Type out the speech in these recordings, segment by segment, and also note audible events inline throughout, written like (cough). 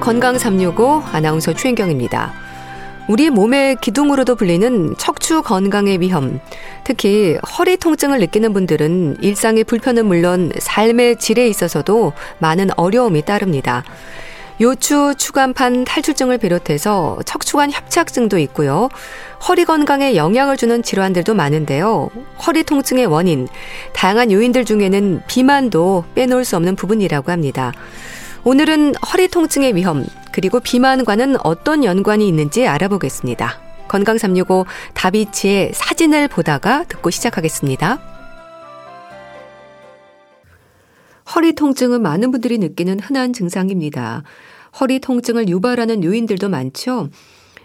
건강 365 아나운서 최인경입니다. 우리 몸의 기둥으로도 불리는 척추 건강의 위험, 특히 허리 통증을 느끼는 분들은 일상의 불편은 물론 삶의 질에 있어서도 많은 어려움이 따릅니다. 요추, 추간판 탈출증을 비롯해서 척추관 협착증도 있고요. 허리 건강에 영향을 주는 질환들도 많은데요. 허리 통증의 원인, 다양한 요인들 중에는 비만도 빼놓을 수 없는 부분이라고 합니다. 오늘은 허리 통증의 위험, 그리고 비만과는 어떤 연관이 있는지 알아보겠습니다. 건강 365 다비치의 사진을 보다가 듣고 시작하겠습니다. 허리 통증은 많은 분들이 느끼는 흔한 증상입니다. 허리 통증을 유발하는 요인들도 많죠.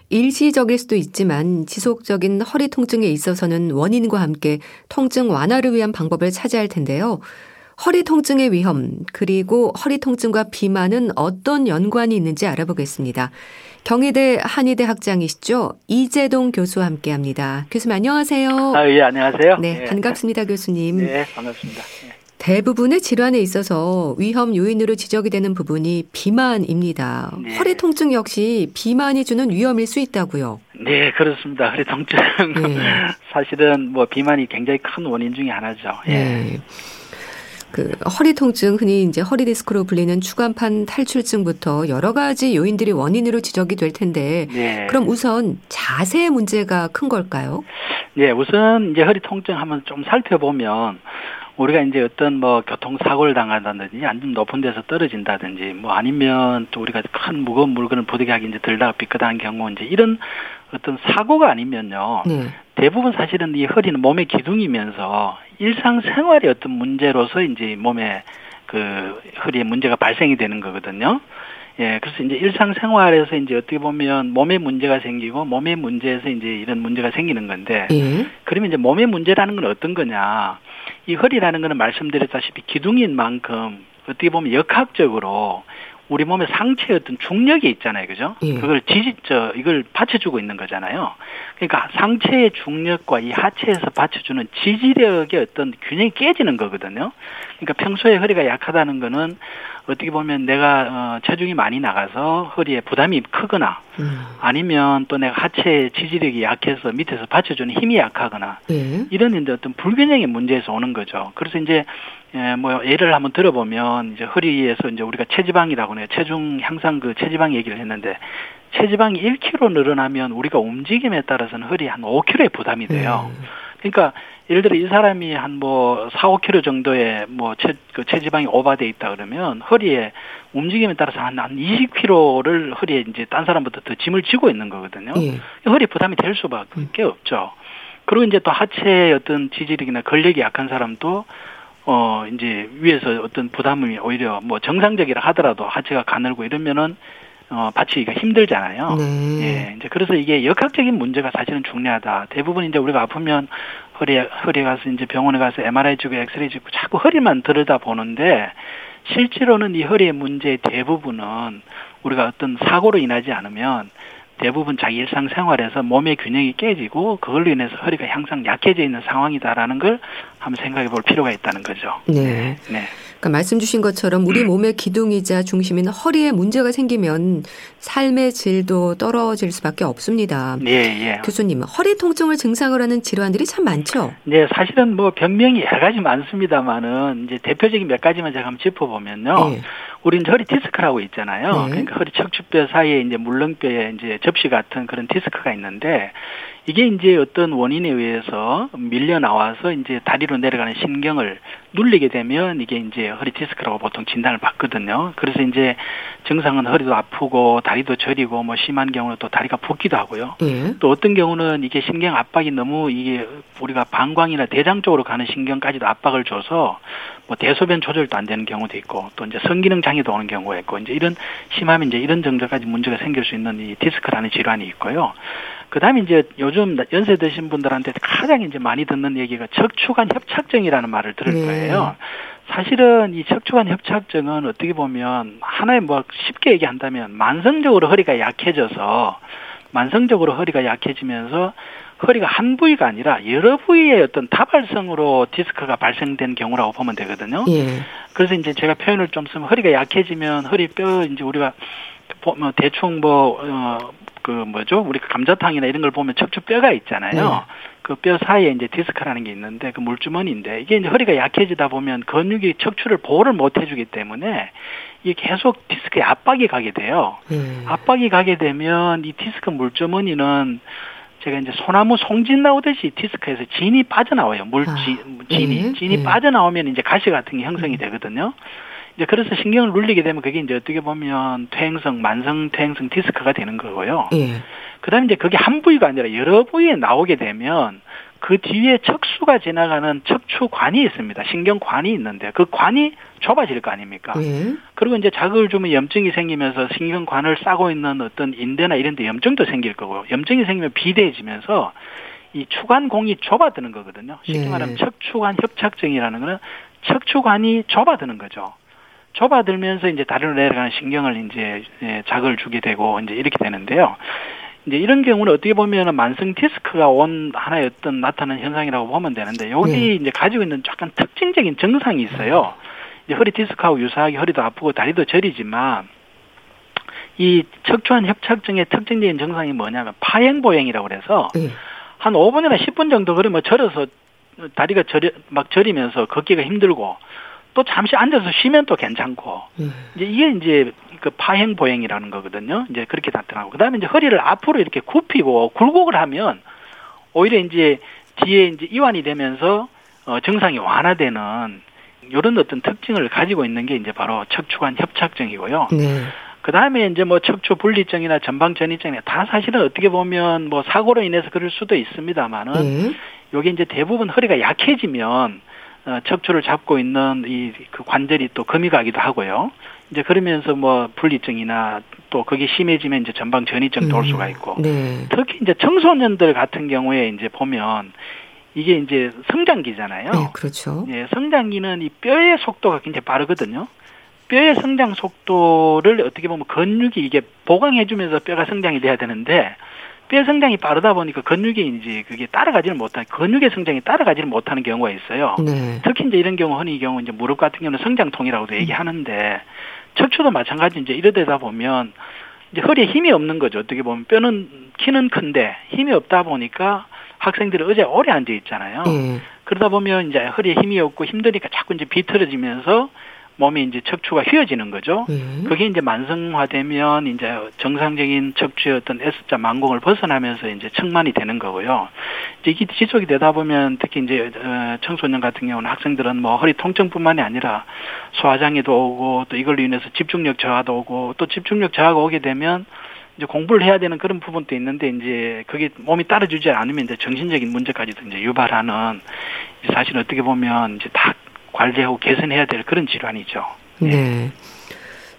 일시적일 수도 있지만 지속적인 허리 통증에 있어서는 원인과 함께 통증 완화를 위한 방법을 찾아야 할 텐데요. 허리 통증의 위험, 그리고 허리 통증과 비만은 어떤 연관이 있는지 알아보겠습니다. 경희대 한의대 학장이시죠? 이재동 교수와 함께 합니다. 교수님 안녕하세요. 아, 예, 안녕하세요. 네, 예. 반갑습니다, 교수님. 네, 반갑습니다. 예. 대부분의 질환에 있어서 위험 요인으로 지적이 되는 부분이 비만입니다. 네. 허리 통증 역시 비만이 주는 위험일 수 있다고요. 네, 그렇습니다. 허리 통증. 네. (laughs) 사실은 뭐 비만이 굉장히 큰 원인 중에 하나죠. 예. 네. 그 허리 통증 흔히 이제 허리 디스크로 불리는 추간판 탈출증부터 여러 가지 요인들이 원인으로 지적이 될 텐데 네. 그럼 우선 자세의 문제가 큰 걸까요? 네, 우선 이제 허리 통증 한번 좀 살펴보면 우리가 이제 어떤 뭐 교통사고를 당한다든지 아니면 높은 데서 떨어진다든지 뭐 아니면 또 우리가 큰 무거운 물건을 부득이하게 이제 들다가 삐끗한 경우 이제 이런 어떤 사고가 아니면요. 네. 대부분 사실은 이 허리는 몸의 기둥이면서 일상생활의 어떤 문제로서 이제 몸에 그 허리에 문제가 발생이 되는 거거든요. 예, 그래서 이제 일상생활에서 이제 어떻게 보면 몸에 문제가 생기고 몸의 문제에서 이제 이런 문제가 생기는 건데 예. 그러면 이제 몸의 문제라는 건 어떤 거냐? 이 허리라는 거는 말씀드렸다시피 기둥인 만큼 어떻게 보면 역학적으로 우리 몸의 상체의 어떤 중력이 있잖아요, 그죠? 예. 그걸 지지, 저, 이걸 받쳐주고 있는 거잖아요. 그러니까 상체의 중력과 이 하체에서 받쳐주는 지지력의 어떤 균형이 깨지는 거거든요. 그러니까 평소에 허리가 약하다는 거는 어떻게 보면 내가 어, 체중이 많이 나가서 허리에 부담이 크거나 음. 아니면 또 내가 하체 지지력이 약해서 밑에서 받쳐주는 힘이 약하거나 예. 이런 이제 어떤 불균형의 문제에서 오는 거죠. 그래서 이제 예, 뭐 예를 한번 들어보면 이제 허리에서 이제 우리가 체지방이라고 해요. 체중 향상 그 체지방 얘기를 했는데 체지방이 1kg 늘어나면 우리가 움직임에 따라서는 허리 한 5kg의 부담이 돼요. 음. 그러니까 예를 들어 이 사람이 한 뭐 4, 5kg 정도의 뭐 체, 그 체지방이 오버돼 있다 그러면 허리에 움직임에 따라서 한, 한 20kg를 허리에 이제 딴 사람보다 더 짐을 지고 있는 거거든요. 예. 허리 부담이 될 수밖에 없죠. 그리고 이제 또 하체의 어떤 지지력이나 근력이 약한 사람도 어 이제 위에서 어떤 부담이 오히려 뭐 정상적이라 하더라도 하체가 가늘고 이러면은 어 받치기가 힘들잖아요. 네. 예, 이제 그래서 이게 역학적인 문제가 사실은 중요하다. 대부분 이제 우리가 아프면 허리 허리에 가서 이제 병원에 가서 MRI 찍고 엑스레이 찍고 자꾸 허리만 들여다 보는데 실제로는 이 허리의 문제의 대부분은 우리가 어떤 사고로 인하지 않으면 대부분 자기 일상생활에서 몸의 균형이 깨지고 그걸로 인해서 허리가 항상 약해져 있는 상황이다라는 걸 한번 생각해 볼 필요가 있다는 거죠. 네. 네. 그러니까 말씀 주신 것처럼 우리 몸의 기둥이자 중심인 허리에 문제가 생기면 삶의 질도 떨어질 수밖에 없습니다. 예, 예. 교수님, 허리 통증을 증상으로 하는 질환들이 참 많죠. 네, 사실은 뭐 병명이 여러 가지 많습니다만은 이제 대표적인 몇 가지만 제가 한번 짚어보면요. 예. 우리는 허리 디스크라고 있잖아요. 네. 그러니까 허리 척추뼈 사이에 이제 물렁뼈에 이제 접시 같은 그런 디스크가 있는데 이게 이제 어떤 원인에 의해서 밀려 나와서 이제 다리로 내려가는 신경을 눌리게 되면 이게 이제 허리 디스크라고 보통 진단을 받거든요. 그래서 이제 증상은 허리도 아프고 다리도 저리고 뭐 심한 경우는 또 다리가 붓기도 하고요. 예. 또 어떤 경우는 이게 신경 압박이 너무 이게 우리가 방광이나 대장 쪽으로 가는 신경까지도 압박을 줘서 뭐 대소변 조절도 안 되는 경우도 있고 또 이제 성기능 장애도 오는 경우가 있고 이제 이런 심하면 이제 이런 정도까지 문제가 생길 수 있는 이 디스크라는 질환이 있고요. 그다음에 이제 요즘 연세 드신 분들한테 가장 이제 많이 듣는 얘기가 척추관 협착증이라는 말을 들을 네. 거예요. 사실은 이 척추관 협착증은 어떻게 보면 하나의 뭐 쉽게 얘기한다면 만성적으로 허리가 약해져서 만성적으로 허리가 약해지면서 허리가 한 부위가 아니라 여러 부위의 어떤 다발성으로 디스크가 발생된 경우라고 보면 되거든요. 예. 그래서 이제 제가 표현을 좀 쓰면 허리가 약해지면 허리 뼈 이제 우리가 뭐 대충 뭐 어, 그 뭐죠? 우리 감자탕이나 이런 걸 보면 척추 뼈가 있잖아요. 네. 그뼈 사이에 이제 디스크라는 게 있는데 그 물주머니인데 이게 이제 허리가 약해지다 보면 근육이 척추를 보호를 못 해주기 때문에 이게 계속 디스크에 압박이 가게 돼요. 네. 압박이 가게 되면 이 디스크 물주머니는 제가 이제 소나무 송진 나오듯이 디스크에서 진이 빠져나와요. 물 아, 진이 네. 진이 네. 빠져나오면 이제 가시 같은 게 형성이 되거든요. 이제 그래서 신경을 눌리게 되면 그게 이제 어떻게 보면 퇴행성, 만성 퇴행성 디스크가 되는 거고요. 예. 그 다음에 이제 그게 한 부위가 아니라 여러 부위에 나오게 되면 그 뒤에 척수가 지나가는 척추관이 있습니다. 신경관이 있는데 그 관이 좁아질 거 아닙니까? 예. 그리고 이제 자극을 주면 염증이 생기면서 신경관을 싸고 있는 어떤 인대나 이런 데 염증도 생길 거고 염증이 생기면 비대해지면서 이 추관공이 좁아드는 거거든요. 쉽게 예. 말하면 척추관 협착증이라는 거는 척추관이 좁아드는 거죠. 좁아들면서 이제 다리로 내려가는 신경을 이제 예, 자극을 주게 되고 이제 이렇게 되는데요. 이제 이런 경우는 어떻게 보면 만성 디스크가 온 하나의 어떤 나타나는 현상이라고 보면 되는데 여기 네. 이제 가지고 있는 약간 특징적인 증상이 있어요. 이제 허리 디스크하고 유사하게 허리도 아프고 다리도 저리지만 이 척추관 협착증의 특징적인 증상이 뭐냐면 파행보행이라고 그래서 네. 한 5분이나 10분 정도 그러면 절어서 다리가 저리 막 저리면서 걷기가 힘들고 또 잠시 앉아서 쉬면 또 괜찮고 음. 이제 이게 이제 그 파행 보행이라는 거거든요. 이제 그렇게 나타나고 그다음에 이제 허리를 앞으로 이렇게 굽히고 굴곡을 하면 오히려 이제 뒤에 이제 이완이 되면서 어 증상이 완화되는 이런 어떤 특징을 가지고 있는 게 이제 바로 척추관 협착증이고요. 네. 그 다음에 이제 뭐 척추 분리증이나 전방 전이증이나 다 사실은 어떻게 보면 뭐 사고로 인해서 그럴 수도 있습니다만은 네. 요게 이제 대부분 허리가 약해지면 어, 척추를 잡고 있는 이 그 관절이 또 금이 가기도 하고요. 이제 그러면서 뭐 분리증이나 또 그게 심해지면 이제 전방 전이증 돌 음, 수가 있고 네. 특히 이제 청소년들 같은 경우에 이제 보면 이게 이제 성장기잖아요. 네, 그렇죠. 예, 성장기는 이 뼈의 속도가 굉장히 빠르거든요. 뼈의 성장 속도를 어떻게 보면 근육이 이게 보강해주면서 뼈가 성장이 돼야 되는데 뼈 성장이 빠르다 보니까 근육이 이제 그게 따라가지를 못하는 근육의 성장이 따라가지를 못하는 경우가 있어요. 네. 특히 이제 이런 경우 흔히 이 경우 이제 무릎 같은 경우는 성장통이라고도 음. 얘기하는데 척추도 마찬가지 이제 이러다 보면 이제 허리에 힘이 없는 거죠. 어떻게 보면 뼈는 키는 큰데 힘이 없다 보니까 학생들이 의자에 오래 앉아 있잖아요. 네. 그러다 보면 이제 허리에 힘이 없고 힘드니까 자꾸 이제 비틀어지면서 몸이 이제 척추가 휘어지는 거죠. 음. 그게 이제 만성화되면 이제 정상적인 척추의 어떤 S자 만공을 벗어나면서 이제 측만이 되는 거고요. 이제 이게 지속이 되다 보면 특히 이제 어, 청소년 같은 경우는 학생들은 뭐 허리 통증뿐만이 아니라 소화장애도 오고 또 이걸로 인해서 집중력 저하도 오고 또 집중력 저하가 오게 되면 이제 공부를 해야 되는 그런 부분도 있는데 이제 그게 몸이 따라주지 않으면 이제 정신적인 문제까지도 이제 유발하는 사실 어떻게 보면 이제 다 관리하고 개선해야 될 그런 질환이죠. 네. 네.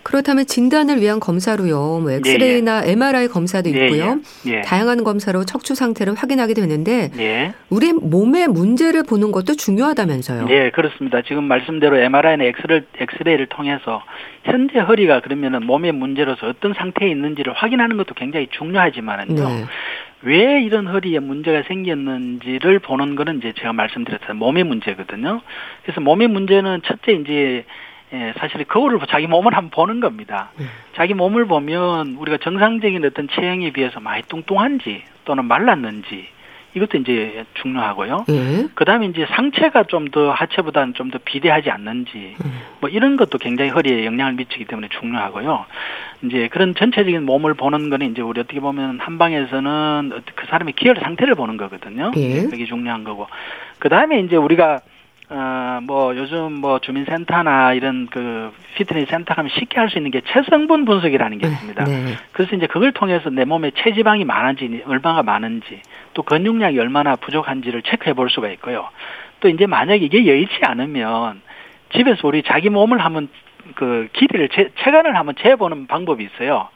그렇다면 진단을 위한 검사로요. 뭐 엑스레이나 예, 예. MRI 검사도 예, 있고요. 예, 예. 다양한 검사로 척추 상태를 확인하게 되는데 예. 우리 몸의 문제를 보는 것도 중요하다면서요. 네, 그렇습니다. 지금 말씀대로 MRI나 엑스레, 엑스레이를 통해서 현재 허리가 그러면은 몸의 문제로서 어떤 상태에 있는지를 확인하는 것도 굉장히 중요하지만은요. 네. 왜 이런 허리에 문제가 생겼는지를 보는 거는 이제 제가 말씀드렸던 몸의 문제거든요. 그래서 몸의 문제는 첫째 이제 예, 사실 거울을 자기 몸을 한번 보는 겁니다. 네. 자기 몸을 보면 우리가 정상적인 어떤 체형에 비해서 많이 뚱뚱한지 또는 말랐는지 이것도 이제 중요하고요. 예. 그 다음에 이제 상체가 좀 더 하체보다는 좀 더 비대하지 않는지, 음. 뭐 이런 것도 굉장히 허리에 영향을 미치기 때문에 중요하고요. 이제 그런 전체적인 몸을 보는 거는 이제 우리 어떻게 보면 한방에서는 그 사람의 기혈 상태를 보는 거거든요. 예. 그게 중요한 거고. 그 다음에 이제 우리가 어, 뭐, 요즘 뭐, 주민센터나 이런 그, 피트니스 센터 가면 쉽게 할 수 있는 게 체성분 분석이라는 게 네, 있습니다. 네. 그래서 이제 그걸 통해서 내 몸에 체지방이 많은지, 얼마나 많은지, 또 근육량이 얼마나 부족한지를 체크해 볼 수가 있고요. 또 이제 만약에 이게 여의치 않으면, 집에서 우리 자기 몸을 한번 그, 길이를, 체, 체간을 한번 재보는 방법이 있어요.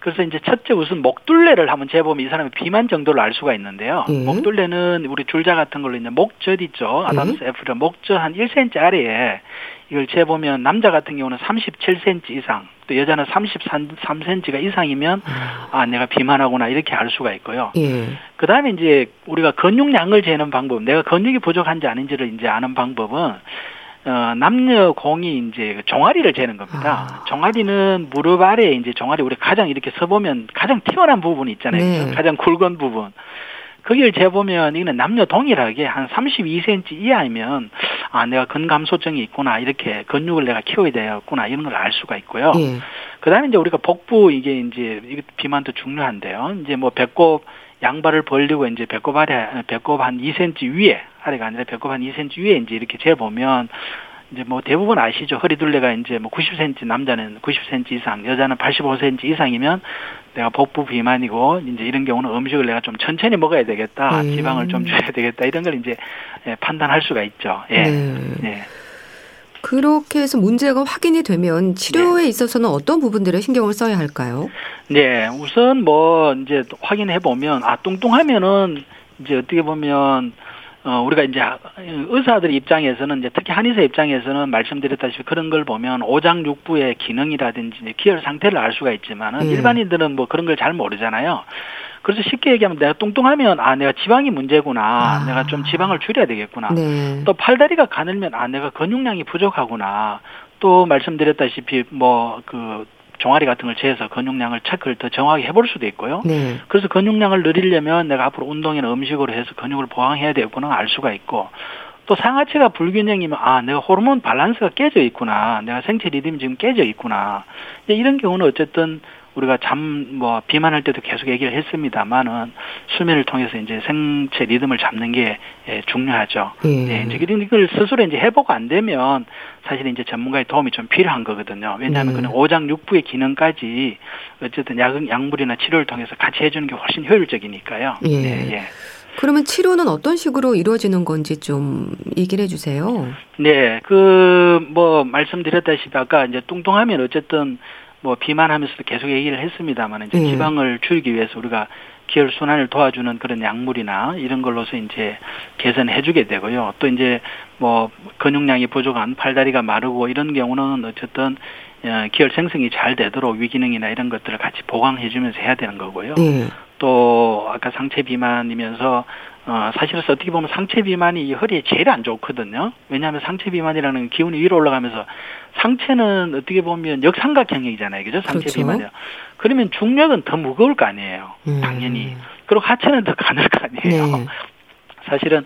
그래서 이제 첫째 우선 목둘레를 한번 재보면 이 사람의 비만 정도를 알 수가 있는데요. 예. 목둘레는 우리 줄자 같은 걸로 이제 목젖 있죠. 아담스 애플의 목젖 한 1cm 아래에 이걸 재보면 남자 같은 경우는 37cm 이상, 또 여자는 33cm가 이상이면 아 내가 비만하구나 이렇게 알 수가 있고요. 예. 그 다음에 이제 우리가 근육량을 재는 방법, 내가 근육이 부족한지 아닌지를 이제 아는 방법은 어, 남녀 공이 이제 그 종아리를 재는 겁니다. 아. 종아리는 무릎 아래에 이제 종아리 우리 가장 이렇게 서보면 가장 튀어나온 부분이 있잖아요. 네. 가장 굵은 부분. 거기를 재보면 이거는 남녀 동일하게 한 32cm 이하이면 아 내가 근감소증이 있구나 이렇게 근육을 내가 키워야 되겠구나 이런 걸 알 수가 있고요. 예. 그다음에 이제 우리가 복부 이게 이제 비만도 중요한데요. 이제 뭐 배꼽 양발을 벌리고 이제 배꼽 아래 배꼽 한 2cm 위에 아래가 아니라 배꼽 한 2cm 위에 이제 이렇게 재 보면 이제 뭐 대부분 아시죠. 허리 둘레가 이제 뭐 90cm 남자는 90cm 이상, 여자는 85cm 이상이면 내가 복부 비만이고 이제 이런 경우는 음식을 내가 좀 천천히 먹어야 되겠다. 음. 지방을 좀 줄여야 되겠다. 이런 걸 이제 예, 판단할 수가 있죠. 예. 네. 예. 그렇게 해서 문제가 확인이 되면 치료에 있어서는 어떤 부분들에 신경을 써야 할까요? 네, 우선 뭐 이제 확인해 보면 아 뚱뚱하면은 이제 어떻게 보면 어 우리가 이제 의사들 입장에서는 이제 특히 한의사 입장에서는 말씀드렸다시피 그런 걸 보면 오장육부의 기능이라든지 이제 기혈 상태를 알 수가 있지만은 예. 일반인들은 뭐 그런 걸 잘 모르잖아요. 그래서 쉽게 얘기하면 내가 뚱뚱하면 아 내가 지방이 문제구나. 아. 내가 좀 지방을 줄여야 되겠구나. 네. 또 팔다리가 가늘면 아 내가 근육량이 부족하구나. 또 말씀드렸다시피 뭐그 종아리 같은 걸 재서 근육량을 체크를 더 정확하게 해볼 수도 있고요. 네. 그래서 근육량을 늘리려면 내가 앞으로 운동이나 음식으로 해서 근육을 보강해야 되겠구나 알 수가 있고 또 상하체가 불균형이면 아 내가 호르몬 밸런스가 깨져 있구나 내가 생체 리듬이 지금 깨져 있구나 이런 경우는 어쨌든 우리가 잠 뭐 비만할 때도 계속 얘기를 했습니다만은 수면을 통해서 이제 생체 리듬을 잡는 게 예, 중요하죠. 예. 네, 이제 이런 이걸 스스로 이제 회복 안 되면 사실 이제 전문가의 도움이 좀 필요한 거거든요. 왜냐하면 네. 그는 오장 육부의 기능까지 어쨌든 약 약물이나 치료를 통해서 같이 해주는 게 훨씬 효율적이니까요. 예. 네, 예. 그러면 치료는 어떤 식으로 이루어지는 건지 좀 얘기를 해주세요. 네, 그 뭐 말씀드렸다시피 아까 이제 뚱뚱하면 어쨌든 뭐 비만하면서도 계속 얘기를 했습니다만 이제 예. 지방을 줄이기 위해서 우리가 기혈 순환을 도와주는 그런 약물이나 이런 걸로서 이제 개선해 주게 되고요. 또 이제 뭐 근육량이 부족한 팔다리가 마르고 이런 경우는 어쨌든 어, 기혈 생성이 잘 되도록 위기능이나 이런 것들을 같이 보강해 주면서 해야 되는 거고요. 네. 또 아까 상체 비만이면서 어 사실은 어떻게 보면 상체 비만이 이 허리에 제일 안 좋거든요. 왜냐하면 상체 비만이라는 기운이 위로 올라가면서 상체는 어떻게 보면 역삼각형이잖아요, 그죠? 상체 그렇죠. 비만이요. 그러면 중력은 더 무거울 거 아니에요, 음. 당연히. 그리고 하체는 더 가늘 거 아니에요. 네. (laughs) 사실은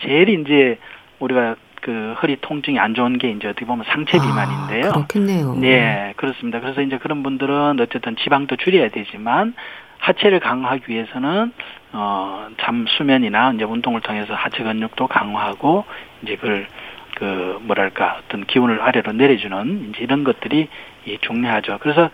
제일 이제 우리가 그 허리 통증이 안 좋은 게 이제 어떻게 보면 상체 비만인데요. 아, 그렇겠네요. 네, 그렇습니다. 그래서 이제 그런 분들은 어쨌든 지방도 줄여야 되지만 하체를 강화하기 위해서는 어, 잠 수면이나 이제 운동을 통해서 하체 근육도 강화하고 이제 그걸 그 뭐랄까 어떤 기운을 아래로 내려주는 이제 이런 것들이 이 중요하죠. 그래서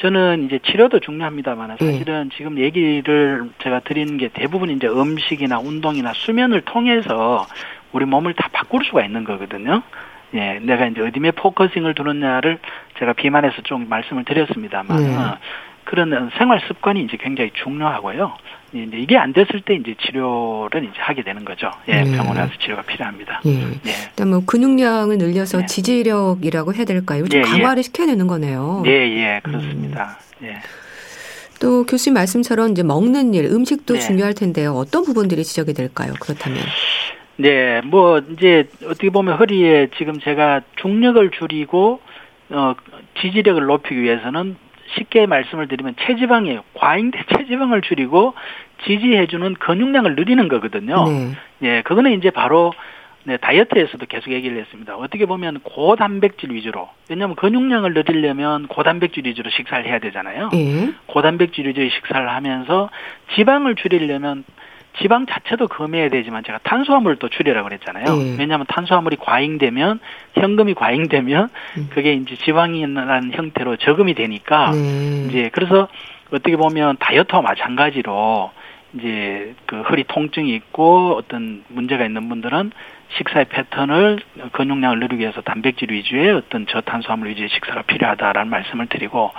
저는 이제 치료도 중요합니다만 예. 사실은 지금 얘기를 제가 드리는 게 대부분 이제 음식이나 운동이나 수면을 통해서 우리 몸을 다 바꿀 수가 있는 거거든요. 예, 내가 이제 어디에 focusing을 두느냐를 제가 비만해서 좀 말씀을 드렸습니다만 네. 어, 그런 생활 습관이 이제 굉장히 중요하고요. 이제 이게 안 됐을 때 이제 치료를 이제 하게 되는 거죠. 예, 네. 병원에 와서 치료가 필요합니다. 예. 예. 일단 뭐 근육량을 늘려서 네. 지지력이라고 해야 될까요? 좀 예, 예. 강화를 시켜야 되는 거네요. 예, 예, 그렇습니다. 예. 또 교수님 말씀처럼 이제 먹는 일, 음식도 네. 중요할 텐데요. 어떤 부분들이 지적이 될까요? 그렇다면. 네, 뭐 이제 어떻게 보면 허리에 지금 제가 중력을 줄이고 어 지지력을 높이기 위해서는 쉽게 말씀을 드리면 체지방이에요. 과잉된 (laughs) 체지방을 줄이고 지지해주는 근육량을 늘리는 거거든요. 네. 예, 그거는 이제 바로 네, 다이어트에서도 계속 얘기를 했습니다. 어떻게 보면 고단백질 위주로. 왜냐하면 근육량을 늘리려면 고단백질 위주로 식사를 해야 되잖아요. 예. 고단백질 위주의 식사를 하면서 지방을 줄이려면 지방 자체도 금해야 되지만 제가 탄수화물을 또 줄이라고 그랬잖아요. 예. 왜냐하면 탄수화물이 과잉되면 현금이 과잉되면 음. 그게 이제 지방이라는 형태로 저금이 되니까 네. 이제 그래서 어떻게 보면 다이어트와 마찬가지로 이제 그 허리 통증이 있고 어떤 문제가 있는 분들은 식사의 패턴을 근육량을 늘리기 위해서 단백질 위주의 어떤 저탄수화물 위주의 식사가 필요하다라는 말씀을 드리고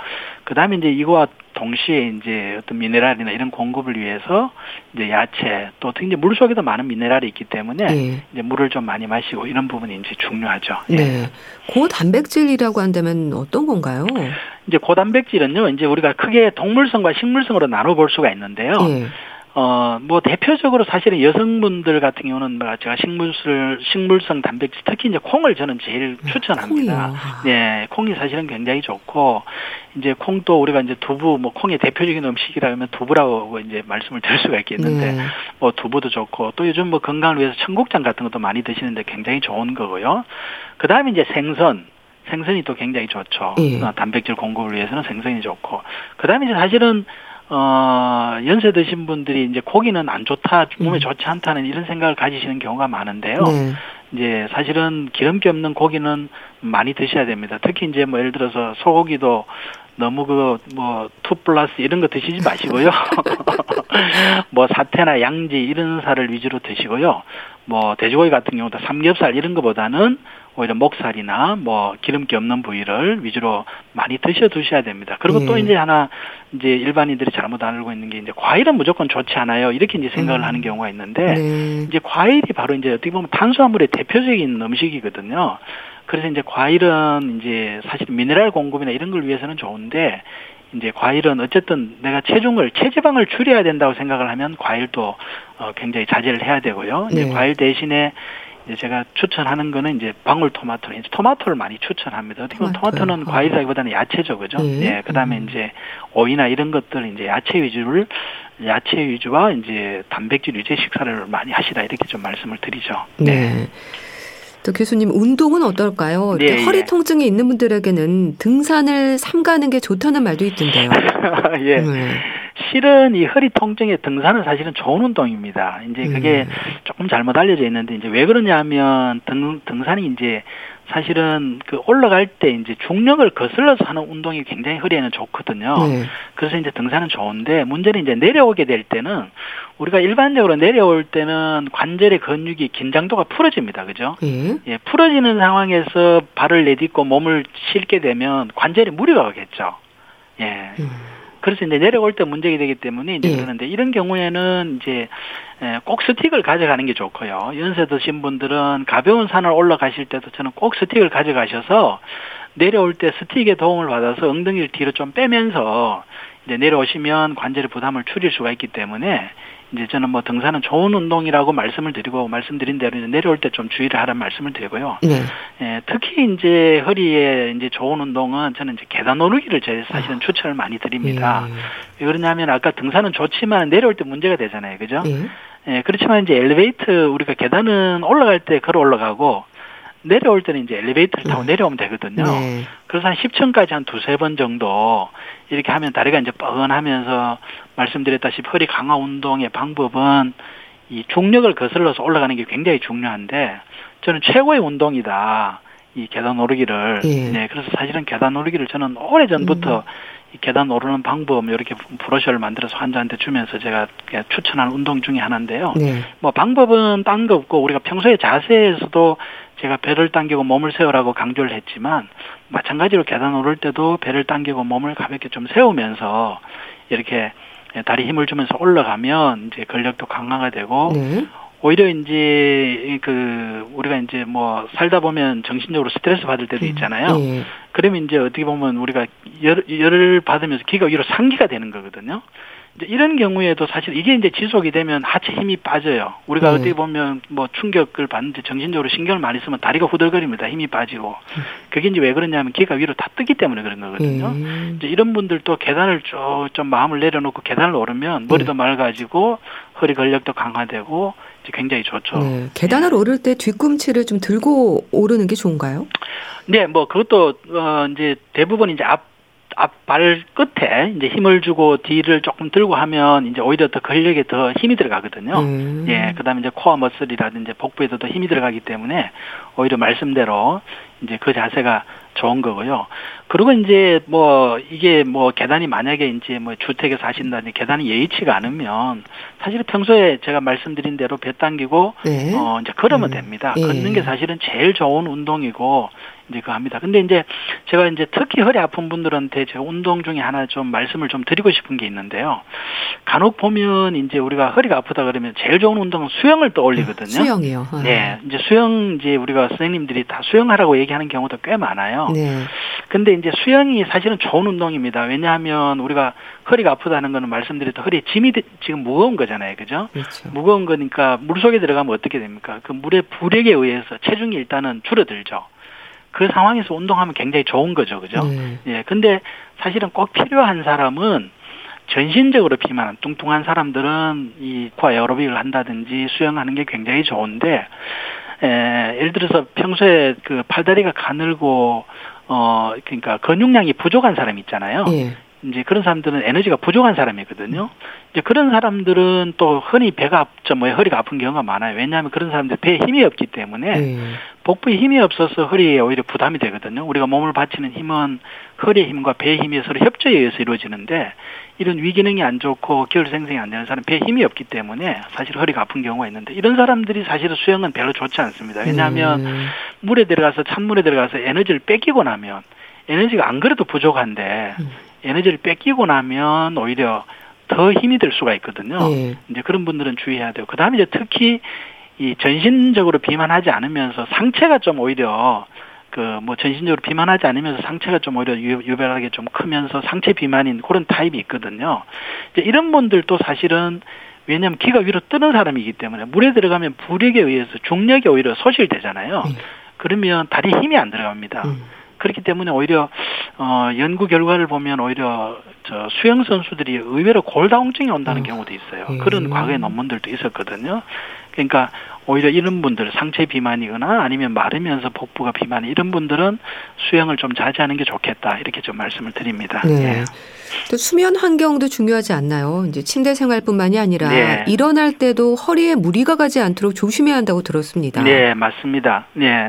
그다음에 이제 이거와 동시에 이제 어떤 미네랄이나 이런 공급을 위해서 이제 야채 또 특히 이제 물 속에도 많은 미네랄이 있기 때문에 네. 이제 물을 좀 많이 마시고 이런 부분이 이제 중요하죠. 예. 네. 고단백질이라고 한다면 어떤 건가요? 이제 고단백질은요. 이제 우리가 크게 동물성과 식물성으로 나눠 볼 수가 있는데요. 네. 어, 뭐 대표적으로 사실은 여성분들 같은 경우는 뭐 제가 식물술, 식물성 단백질 특히 이제 콩을 저는 제일 네, 추천합니다. 콩이요. 네, 콩이 사실은 굉장히 좋고 이제 콩도 우리가 이제 두부 뭐 콩의 대표적인 음식이라면 두부라고 이제 말씀을 드릴 수가 있겠는데 네. 뭐 두부도 좋고 또 요즘 뭐 건강을 위해서 청국장 같은 것도 많이 드시는데 굉장히 좋은 거고요. 그 다음에 이제 생선 생선이 또 굉장히 좋죠. 네. 단백질 공급을 위해서는 생선이 좋고 그 다음에 이제 사실은 어, 연세 드신 분들이 이제 고기는 안 좋다, 몸에 음. 좋지 않다는 이런 생각을 가지시는 경우가 많은데요. 네. 이제 사실은 기름기 없는 고기는 많이 드셔야 됩니다. 특히 이제 뭐 예를 들어서 소고기도 너무 그뭐투 플러스 이런 거 드시지 마시고요. (laughs) (laughs) 뭐 사태나 양지 이런 살을 위주로 드시고요. 뭐 돼지고기 같은 경우도 삼겹살 이런 거보다는 오히려 목살이나 뭐 기름기 없는 부위를 위주로 많이 드셔 두셔야 됩니다. 그리고 예. 또 이제 하나 이제 일반인들이 잘못 알고 있는 게 이제 과일은 무조건 좋지 않아요. 이렇게 이제 생각을 음. 하는 경우가 있는데 네. 이제 과일이 바로 이제 어떻게 보면 탄수화물의 대표적인 음식이거든요. 그래서 이제 과일은 이제 사실 미네랄 공급이나 이런 걸 위해서는 좋은데 이제 과일은 어쨌든 내가 체중을 체지방을 줄여야 된다고 생각을 하면 과일도 어 굉장히 자제를 해야 되고요. 이제 네. 과일 대신에 이 제 제가 추천하는 거는 이제 방울토마토, 이제 토마토를 많이 추천합니다. 어떻게 보면 토마토는 어. 과일이라기보다는 야채죠, 그죠? 네. 예, 그다음에 음. 이제 오이나 이런 것들 이제 야채 위주를 야채 위주와 이제 단백질 위주의 식사를 많이 하시라 이렇게 좀 말씀을 드리죠. 네. 네. 또 교수님 운동은 어떨까요? 네, 허리 예. 통증이 있는 분들에게는 등산을 삼가는 게 좋다는 말도 있던데요. (laughs) 예. 네. 실은 이 허리 통증의 등산은 사실은 좋은 운동입니다. 이제 그게 음. 조금 잘못 알려져 있는데 이제 왜 그러냐면 등 등산이 이제 사실은 그 올라갈 때 이제 중력을 거슬러서 하는 운동이 굉장히 허리에는 좋거든요. 네. 그래서 이제 등산은 좋은데 문제는 이제 내려오게 될 때는 우리가 일반적으로 내려올 때는 관절의 근육이 긴장도가 풀어집니다. 그죠? 예. 예 풀어지는 상황에서 발을 내딛고 몸을 싣게 되면 관절에 무리가 가겠죠. 예. 음. 그래서 이제 내려올 때 문제가 되기 때문에 이제 예. 그러는데 이런 경우에는 이제 꼭 스틱을 가져가는 게 좋고요. 연세 드신 분들은 가벼운 산을 올라가실 때도 저는 꼭 스틱을 가져가셔서 내려올 때 스틱의 도움을 받아서 엉덩이를 뒤로 좀 빼면서 이제 내려오시면 관절의 부담을 줄일 수가 있기 때문에 이제 저는 뭐 등산은 좋은 운동이라고 말씀을 드리고 말씀드린 대로 이제 내려올 때 좀 주의를 하라는 말씀을 드리고요. 네. 예, 특히 이제 허리에 이제 좋은 운동은 저는 이제 계단 오르기를 제 사실은 아. 추천을 많이 드립니다. 예. 왜 그러냐면 아까 등산은 좋지만 내려올 때 문제가 되잖아요. 그죠? 예. 예, 그렇지만 이제 엘리베이터 우리가 계단은 올라갈 때 걸어 올라가고 내려올 때는 이제 엘리베이터를 타고 네. 내려오면 되거든요. 네. 그래서 한 10층까지 한 두세 번 정도 이렇게 하면 다리가 이제 뻐근하면서 말씀드렸다시피 허리 강화 운동의 방법은 이 중력을 거슬러서 올라가는 게 굉장히 중요한데 저는 최고의 운동이다. 이 계단 오르기를. 예. 네, 그래서 사실은 계단 오르기를 저는 오래 전부터 음. 이 계단 오르는 방법 이렇게 브로셔를 만들어서 환자한테 주면서 제가 추천하는 운동 중에 하나인데요. 네. 뭐 방법은 딴 거 없고 우리가 평소에 자세에서도 제가 배를 당기고 몸을 세우라고 강조를 했지만 마찬가지로 계단 오를 때도 배를 당기고 몸을 가볍게 좀 세우면서 이렇게 다리 힘을 주면서 올라가면 이제 근력도 강화가 되고 네. 오히려 이제 그 우리가 이제 뭐 살다 보면 정신적으로 스트레스 받을 때도 음. 있잖아요. 네. 그러면 이제 어떻게 보면 우리가 열, 열을 받으면서 기가 위로 상기가 되는 거거든요. 이런 경우에도 사실 이게 이제 지속이 되면 하체 힘이 빠져요. 우리가 네. 어떻게 보면 뭐 충격을 받는데 정신적으로 신경을 많이 쓰면 다리가 후들거립니다. 힘이 빠지고. 그게 이제 왜 그러냐면 기가 위로 다 뜨기 때문에 그런 거거든요. 네. 이제 이런 분들도 계단을 좀 마음을 내려놓고 계단을 오르면 머리도 네. 맑아지고 허리 근력도 강화되고 굉장히 좋죠. 네. 계단을 네. 오를 때 뒤꿈치를 좀 들고 오르는 게 좋은가요? 네, 뭐 그것도 어 이제 대부분 이제 앞 앞발 끝에 이제 힘을 주고 뒤를 조금 들고 하면 이제 오히려 더 근력에 더 힘이 들어가거든요. 음. 예, 그다음에 이제 코어 머슬이라든지 복부에도 더 힘이 들어가기 때문에 오히려 말씀대로 이제 그 자세가 좋은 거고요. 그리고 이제 뭐 이게 뭐 계단이 만약에 이제 뭐 주택에 사신다니 계단이 예의치가 않으면 사실 평소에 제가 말씀드린 대로 배 당기고 네. 어 이제 걸으면 음. 됩니다. 예. 걷는 게 사실은 제일 좋은 운동이고 이제 그 합니다. 근데 이제 제가 이제 특히 허리 아픈 분들한테 제가 운동 중에 하나 좀 말씀을 좀 드리고 싶은 게 있는데요. 간혹 보면 이제 우리가 허리가 아프다 그러면 제일 좋은 운동은 수영을 떠올리거든요. 수영이요. 아. 네. 이제 수영 이제 우리가 선생님들이 다 수영하라고 얘기하는 경우도 꽤 많아요. 네. 근데 이제 수영이 사실은 좋은 운동입니다. 왜냐하면 우리가 허리가 아프다는 거는 말씀드렸던 허리에 짐이 지금 무거운 거잖아요. 그죠? 그렇죠. 무거운 거니까 물 속에 들어가면 어떻게 됩니까? 그 물의 부력에 의해서 체중이 일단은 줄어들죠. 그 상황에서 운동하면 굉장히 좋은 거죠. 그죠? 네. 예. 근데 사실은 꼭 필요한 사람은 전신적으로 비만한 뚱뚱한 사람들은 이 코아 에어로빅을 한다든지 수영하는 게 굉장히 좋은데 에, 예를 들어서 평소에 그 팔다리가 가늘고 어 그러니까 근육량이 부족한 사람 있잖아요. 예. 이제 그런 사람들은 에너지가 부족한 사람이거든요. 이제 그런 사람들은 또 흔히 배가 아프죠, 뭐 허리가 아픈 경우가 많아요. 왜냐하면 그런 사람들 배에 힘이 없기 때문에 네. 복부에 힘이 없어서 허리에 오히려 부담이 되거든요. 우리가 몸을 받치는 힘은 허리의 힘과 배의 힘이 서로 협조에 의해서 이루어지는데 이런 위기능이 안 좋고 결 생성이 안 되는 사람 배에 힘이 없기 때문에 사실 허리가 아픈 경우가 있는데 이런 사람들이 사실은 수영은 별로 좋지 않습니다. 왜냐하면 음. 물에 들어가서 찬물에 들어가서 에너지를 뺏기고 나면 에너지가 안 그래도 부족한데 음. 에너지를 뺏기고 나면 오히려 더 힘이 들 수가 있거든요. 네. 이제 그런 분들은 주의해야 돼요. 그 다음에 이제 특히 이 전신적으로 비만하지 않으면서 상체가 좀 오히려 그뭐 전신적으로 비만하지 않으면서 상체가 좀 오히려 유, 별하게 좀 크면서 상체 비만인 그런 타입이 있거든요. 이제 이런 분들도 사실은 왜냐하면 기가 위로 뜨는 사람이기 때문에 물에 들어가면 부력에 의해서 중력이 오히려 소실되잖아요. 음. 그러면 다리 힘이 안 들어갑니다. 음. 그렇기 때문에 오히려 어 연구 결과를 보면 오히려 저 수영 선수들이 의외로 골다공증이 온다는 어. 경우도 있어요. 음. 그런 과거의 논문들도 있었거든요. 그러니까 오히려 이런 분들 상체 비만이거나 아니면 마르면서 복부가 비만 이런 분들은 수영을 좀 자제하는 게 좋겠다 이렇게 좀 말씀을 드립니다. 네. 예. 또 수면 환경도 중요하지 않나요? 이제 침대 생활뿐만이 아니라 네. 일어날 때도 허리에 무리가 가지 않도록 조심해야 한다고 들었습니다. 네, 맞습니다. 네.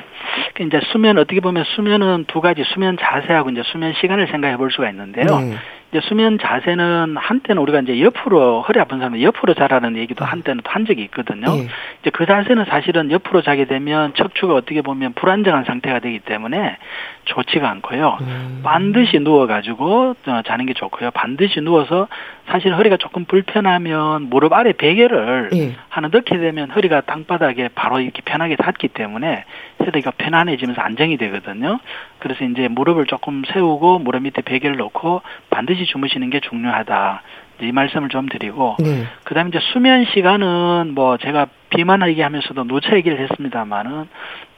이제 수면 어떻게 보면 수면은 두 가지 수면 자세하고 이제 수면 시간을 생각해 볼 수가 있는데요. 네. 이제 수면 자세는 한때는 우리가 이제 옆으로 허리 아픈 사람은 옆으로 자라는 얘기도 한때는 한 적이 있거든요. 네. 이제 그 자세는 사실은 옆으로 자게 되면 척추가 어떻게 보면 불안정한 상태가 되기 때문에 좋지가 않고요. 음. 반드시 누워 가지고 어, 자는 게 좋고요. 반드시 누워서 사실 허리가 조금 불편하면 무릎 아래 베개를 네. 하나 넣게 되면 허리가 땅바닥에 바로 이렇게 편하게 닿기 때문에 허리가 편안해지면서 안정이 되거든요. 그래서 이제 무릎을 조금 세우고 무릎 밑에 베개를 놓고 반드시 주무시는 게 중요하다. 이 말씀을 좀 드리고 네. 그다음에 이제 수면 시간은 뭐 제가 비만 얘기하면서도 노차 얘기를 했습니다만은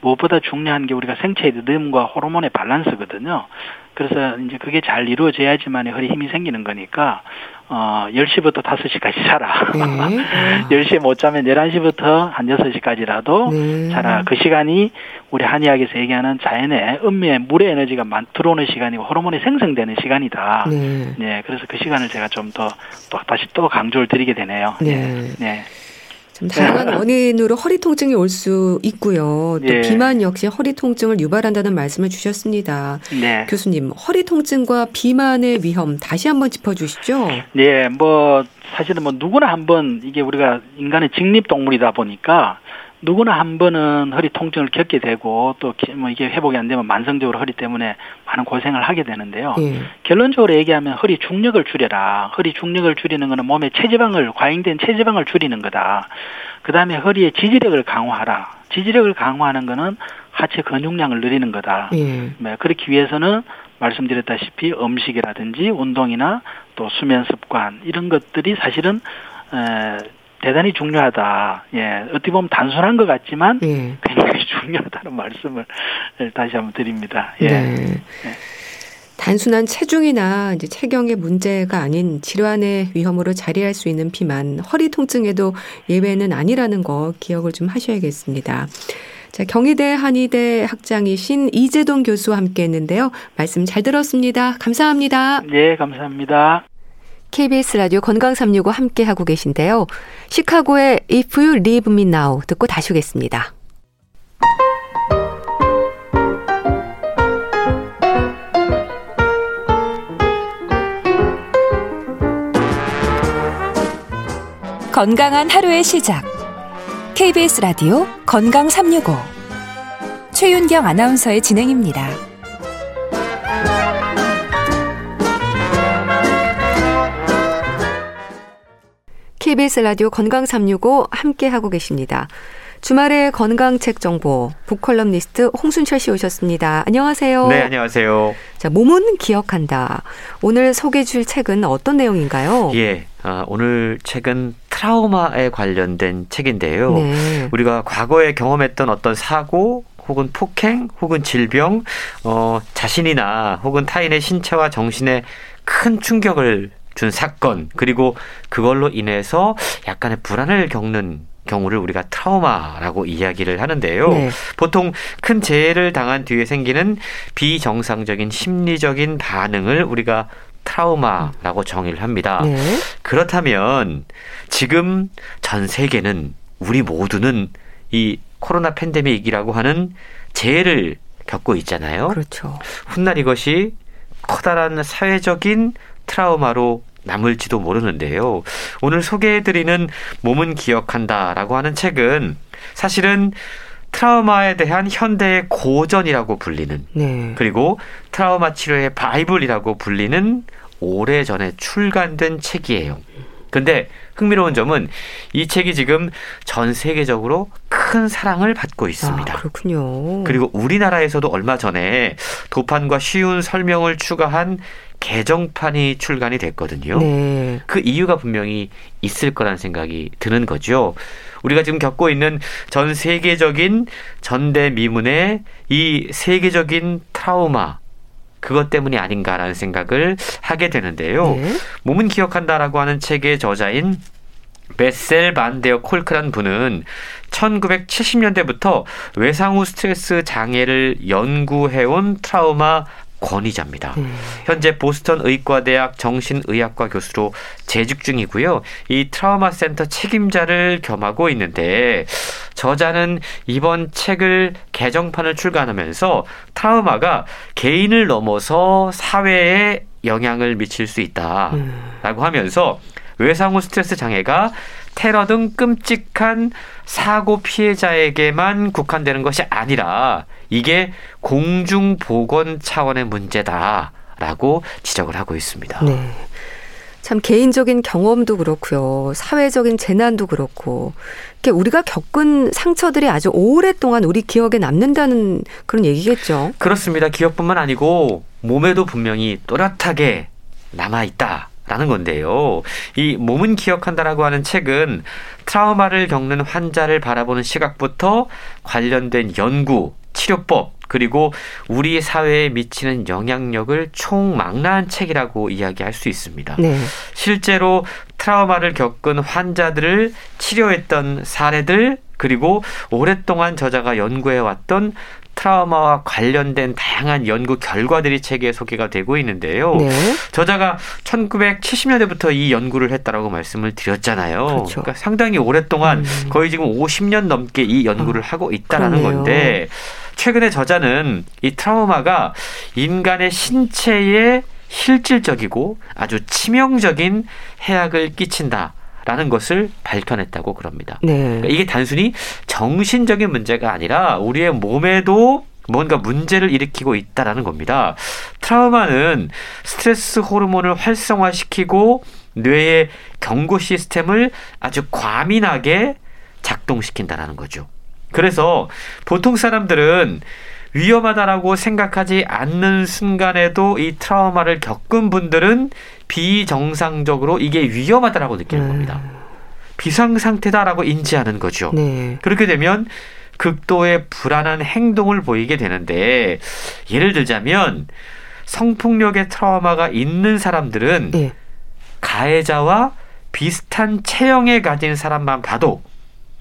무엇보다 중요한 게 우리가 생체의 리듬과 호르몬의 밸런스거든요. 그래서 이제 그게 잘 이루어져야지만 허리 힘이 생기는 거니까 어 10시부터 5시까지 자라. 네. (laughs) 10시에 못 자면 11시부터 한 6시까지라도 네. 자라. 그 시간이 우리 한의학에서 얘기하는 자연의 음미의 물의 에너지가 들어오는 시간이고 호르몬이 생성되는 시간이다. 네. 네. 그래서 그 시간을 제가 좀 더 또 다시 또 강조를 드리게 되네요. 네. 네. 네. 참 다양한 네. 원인으로 허리 통증이 올 수 있고요. 또 예. 비만 역시 허리 통증을 유발한다는 말씀을 주셨습니다. 네. 교수님, 허리 통증과 비만의 위험 다시 한번 짚어 주시죠. 네, 뭐 사실은 뭐 누구나 한번 이게 우리가 인간의 직립 동물이다 보니까 누구나 한 번은 허리 통증을 겪게 되고 또 뭐 이게 회복이 안 되면 만성적으로 허리 때문에 많은 고생을 하게 되는데요. 예. 결론적으로 얘기하면 허리 중력을 줄여라. 허리 중력을 줄이는 것은 몸의 체지방을 과잉된 체지방을 줄이는 거다. 그다음에 허리의 지지력을 강화하라. 지지력을 강화하는 것은 하체 근육량을 늘리는 거다. 예. 네, 그렇기 위해서는 말씀드렸다시피 음식이라든지 운동이나 또 수면 습관 이런 것들이 사실은 에, 대단히 중요하다. 예, 어떻게 보면 단순한 것 같지만 예. 굉장히 (laughs) 중요하다는 말씀을 다시 한번 드립니다. 예. 네. 예. 단순한 체중이나 이제 체경의 문제가 아닌 질환의 위험으로 자리할 수 있는 비만, 허리 통증에도 예외는 아니라는 거 기억을 좀 하셔야겠습니다. 자, 경희대 한의대 학장이신 이재동 교수와 함께 했는데요. 말씀 잘 들었습니다. 감사합니다. 네, 감사합니다. KBS 라디오 건강 365 함께 하고 계신데요. 시카고의 If You Leave Me Now 듣고 다시 오겠습니다. 건강한 하루의 시작. KBS 라디오 건강 365. 최윤경 아나운서의 진행입니다. KBS 라디오 건강 365 함께 하고 계십니다. 주말의 건강책 정보 북컬럼니스트 홍순철 씨 오셨습니다. 안녕하세요. 네, 안녕하세요. 자, 몸은 기억한다. 오늘 소개해 줄 책은 어떤 내용인가요? 예. 아, 오늘 책은 트라우마에 관련된 책인데요. 네. 우리가 과거에 경험했던 어떤 사고 혹은 폭행 혹은 질병 어 자신이나 혹은 타인의 신체와 정신에 큰 충격을 준 사건 그리고 그걸로 인해서 약간의 불안을 겪는 경우를 우리가 트라우마라고 이야기를 하는데요. 네. 보통 큰 재해를 당한 뒤에 생기는 비정상적인 심리적인 반응을 우리가 트라우마라고 정의를 합니다. 네. 그렇다면 지금 전 세계는 우리 모두는 이 코로나 팬데믹이라고 하는 재해를 겪고 있잖아요. 그렇죠. 훗날 이것이 커다란 사회적인 트라우마로 남을지도 모르는데요. 오늘 소개해드리는 몸은 기억한다라고 하는 책은 사실은 트라우마에 대한 현대의 고전이라고 불리는 네. 그리고 트라우마 치료의 바이블이라고 불리는 오래전에 출간된 책이에요. 근데 흥미로운 점은 이 책이 지금 전 세계적으로 큰 사랑을 받고 있습니다. 아, 그렇군요. 그리고 우리나라에서도 얼마 전에 도판과 쉬운 설명을 추가한 개정판이 출간이 됐거든요. 네. 그 이유가 분명히 있을 거란 생각이 드는 거죠. 우리가 지금 겪고 있는 전 세계적인 전대미문의 이 세계적인 트라우마 그것 때문이 아닌가라는 생각을 하게 되는데요. 네. 몸은 기억한다라고 하는 책의 저자인 베셀 반데어 콜크란 분은 1970년대부터 외상 후 스트레스 장애를 연구해온 트라우마 권위자입니다. 음. 현재 보스턴 의과대학 정신의학과 교수로 재직 중이고요. 이 트라우마 센터 책임자를 겸하고 있는데 저자는 이번 책을 개정판을 출간하면서 트라우마가 개인을 넘어서 사회에 영향을 미칠 수 있다라고 음. 하면서 외상 후 스트레스 장애가 테러 등 끔찍한 사고 피해자에게만 국한되는 것이 아니라 이게 공중 보건 차원의 문제다라고 지적을 하고 있습니다. 네. 참 개인적인 경험도 그렇고요. 사회적인 재난도 그렇고. 우리가 겪은 상처들이 아주 오랫동안 우리 기억에 남는다는 그런 얘기겠죠. 그렇습니다. 기억뿐만 아니고 몸에도 분명히 또렷하게 남아 있다. 라는 건데요. 이 몸은 기억한다라고 하는 책은 트라우마를 겪는 환자를 바라보는 시각부터 관련된 연구, 치료법, 그리고 우리 사회에 미치는 영향력을 총망라한 책이라고 이야기할 수 있습니다. 네. 실제로 트라우마를 겪은 환자들을 치료했던 사례들, 그리고 오랫동안 저자가 연구해왔던 트라우마와 관련된 다양한 연구 결과들이 책에 소개가 되고 있는데요. 네. 저자가 1970년대부터 이 연구를 했다라고 말씀을 드렸잖아요. 그렇죠. 그러니까 상당히 오랫동안 음. 거의 지금 50년 넘게 이 연구를 어, 하고 있다라는 그러네요. 건데 최근에 저자는 이 트라우마가 인간의 신체에 실질적이고 아주 치명적인 해악을 끼친다. 라는 것을 밝혀냈다고 그럽니다. 네. 그러니까 이게 단순히 정신적인 문제가 아니라 우리의 몸에도 뭔가 문제를 일으키고 있다라는 겁니다. 트라우마는 스트레스 호르몬을 활성화시키고 뇌의 경고 시스템을 아주 과민하게 작동시킨다라는 거죠. 그래서 보통 사람들은 위험하다라고 생각하지 않는 순간에도 이 트라우마를 겪은 분들은 비정상적으로 이게 위험하다라고 느끼는 음. 겁니다. 비상 상태다라고 인지하는 거죠. 네. 그렇게 되면 극도의 불안한 행동을 보이게 되는데 예를 들자면 성폭력의 트라우마가 있는 사람들은 네. 가해자와 비슷한 체형에 가진 사람만 봐도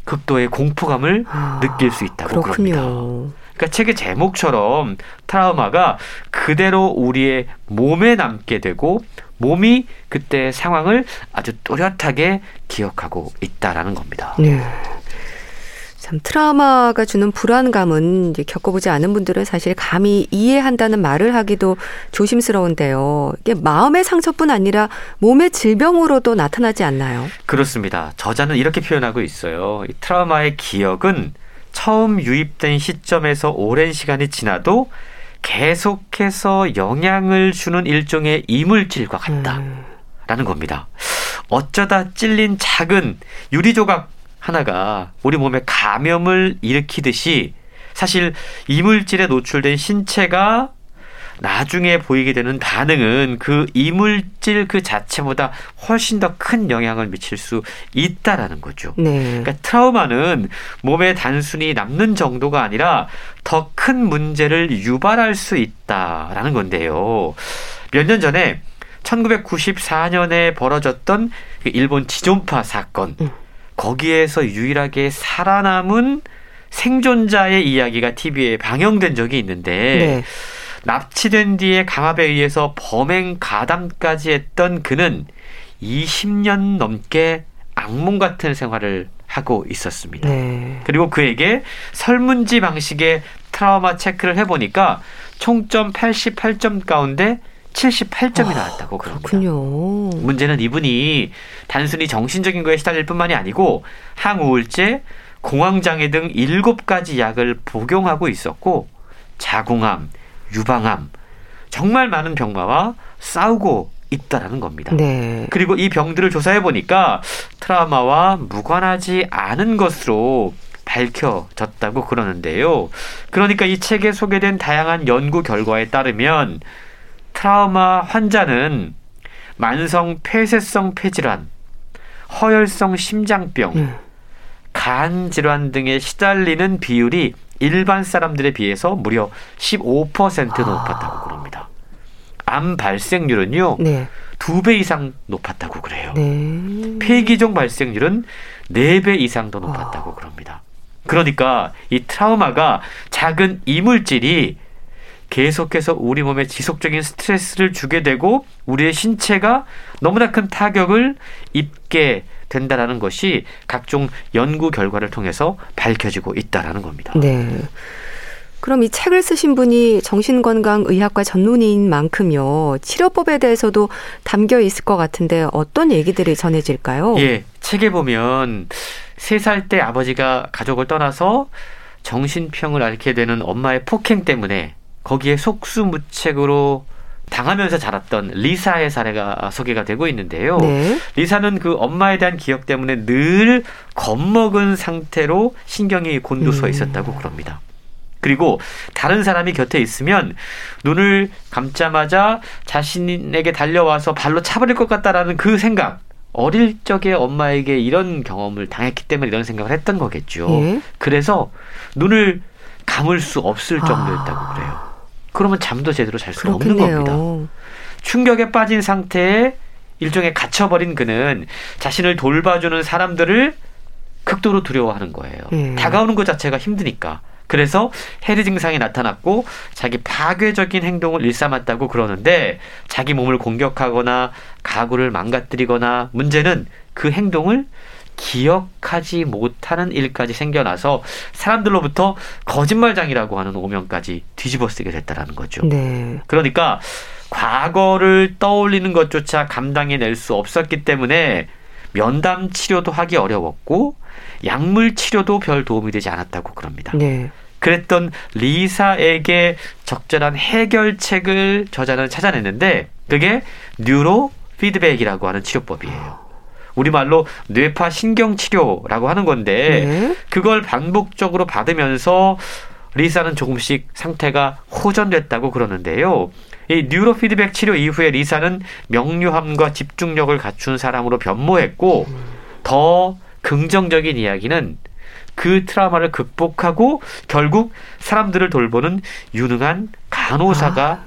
극도의 공포감을 아, 느낄 수 있다고 그렇군요. 그럽니다. 그러니까 책의 제목처럼 트라우마가 그대로 우리의 몸에 남게 되고 몸이 그때 상황을 아주 또렷하게 기억하고 있다라는 겁니다. 네. 참 트라우마가 주는 불안감은 이제 겪어보지 않은 분들은 사실 감히 이해한다는 말을 하기도 조심스러운데요. 이게 마음의 상처뿐 아니라 몸의 질병으로도 나타나지 않나요? 그렇습니다. 저자는 이렇게 표현하고 있어요. 이 트라우마의 기억은 처음 유입된 시점에서 오랜 시간이 지나도 계속해서 영향을 주는 일종의 이물질과 같다라는 음, 겁니다. 어쩌다 찔린 작은 유리 조각 하나가 우리 몸에 감염을 일으키듯이 사실 이물질에 노출된 신체가 나중에 보이게 되는 반응은 그 이물질 그 자체보다 훨씬 더 큰 영향을 미칠 수 있다라는 거죠. 네. 그러니까 트라우마는 몸에 단순히 남는 정도가 아니라 더 큰 문제를 유발할 수 있다라는 건데요. 몇 년 전에 1994년에 벌어졌던 그 일본 지존파 사건. 음. 거기에서 유일하게 살아남은 생존자의 이야기가 TV에 방영된 적이 있는데 네. 납치된 뒤에 강압에 의해서 범행 가담까지 했던 그는 20년 넘게 악몽 같은 생활을 하고 있었습니다. 네. 그리고 그에게 설문지 방식의 트라우마 체크를 해보니까 총점 88점 가운데 78점이 나왔다고 그럽니다. 그렇군요. 문제는 이분이 단순히 정신적인 거에 시달릴 뿐만이 아니고 항우울제, 공황장애 등 일곱 가지 약을 복용하고 있었고 자궁암, 유방암 정말 많은 병마와 싸우고 있다라는 겁니다. 네. 그리고 이 병들을 조사해 보니까 트라우마와 무관하지 않은 것으로 밝혀졌다고 그러는데요. 그러니까 이 책에 소개된 다양한 연구 결과에 따르면 트라우마 환자는 만성 폐쇄성 폐질환, 허혈성 심장병, 음. 간 질환 등에 시달리는 비율이 일반 사람들에 비해서 무려 15% 높았다고 그럽니다. 암 발생률은요, 네. 두배 이상 높았다고 그래요. 네. 폐기종 발생률은 네배 이상 더 높았다고 그럽니다. 그러니까 이 트라우마가 작은 이물질이 계속해서 우리 몸에 지속적인 스트레스를 주게 되고 우리의 신체가 너무나 큰 타격을 입게 된다라는 것이 각종 연구 결과를 통해서 밝혀지고 있다라는 겁니다. 네. 그럼 이 책을 쓰신 분이 정신건강의학과 전문의인 만큼요, 치료법에 대해서도 담겨 있을 것 같은데 어떤 얘기들이 전해질까요? 예, 책에 보면 세 살 때 아버지가 가족을 떠나서 정신병을 앓게 되는 엄마의 폭행 때문에 거기에 속수무책으로 당하면서 자랐던 리사의 사례가 소개가 되고 있는데요. 네. 리사는 그 엄마에 대한 기억 때문에 늘 겁먹은 상태로 신경이 곤두서 음. 있었다고 그럽니다. 그리고 다른 사람이 곁에 있으면 눈을 감자마자 자신에게 달려와서 발로 차버릴 것 같다라는 그 생각. 어릴 적에 엄마에게 이런 경험을 당했기 때문에 이런 생각을 했던 거겠죠. 예. 그래서 눈을 감을 수 없을 아. 정도였다고 그래요. 그러면 잠도 제대로 잘수 없는 겁니다. 그렇겠네요. 충격에 빠진 상태에 일종의 갇혀버린 그는 자신을 돌봐주는 사람들을 극도로 두려워하는 거예요. 예. 다가오는 것 자체가 힘드니까. 그래서 해리 증상이 나타났고 자기 파괴적인 행동을 일삼았다고 그러는데 자기 몸을 공격하거나 가구를 망가뜨리거나 문제는 그 행동을 기억하지 못하는 일까지 생겨나서 사람들로부터 거짓말장이라고 하는 오명까지 뒤집어쓰게 됐다라는 거죠. 네. 그러니까 과거를 떠올리는 것조차 감당해낼 수 없었기 때문에 면담 치료도 하기 어려웠고 약물 치료도 별 도움이 되지 않았다고 그럽니다. 네. 그랬던 리사에게 적절한 해결책을 저자는 찾아냈는데 그게 뉴로 피드백이라고 하는 치료법이에요. 우리말로 뇌파 신경 치료라고 하는 건데 네. 그걸 반복적으로 받으면서 리사는 조금씩 상태가 호전됐다고 그러는데요. 이 뉴로 피드백 치료 이후에 리사는 명료함과 집중력을 갖춘 사람으로 변모했고 더 긍정적인 이야기는 그 트라우마를 극복하고 결국 사람들을 돌보는 유능한 간호사가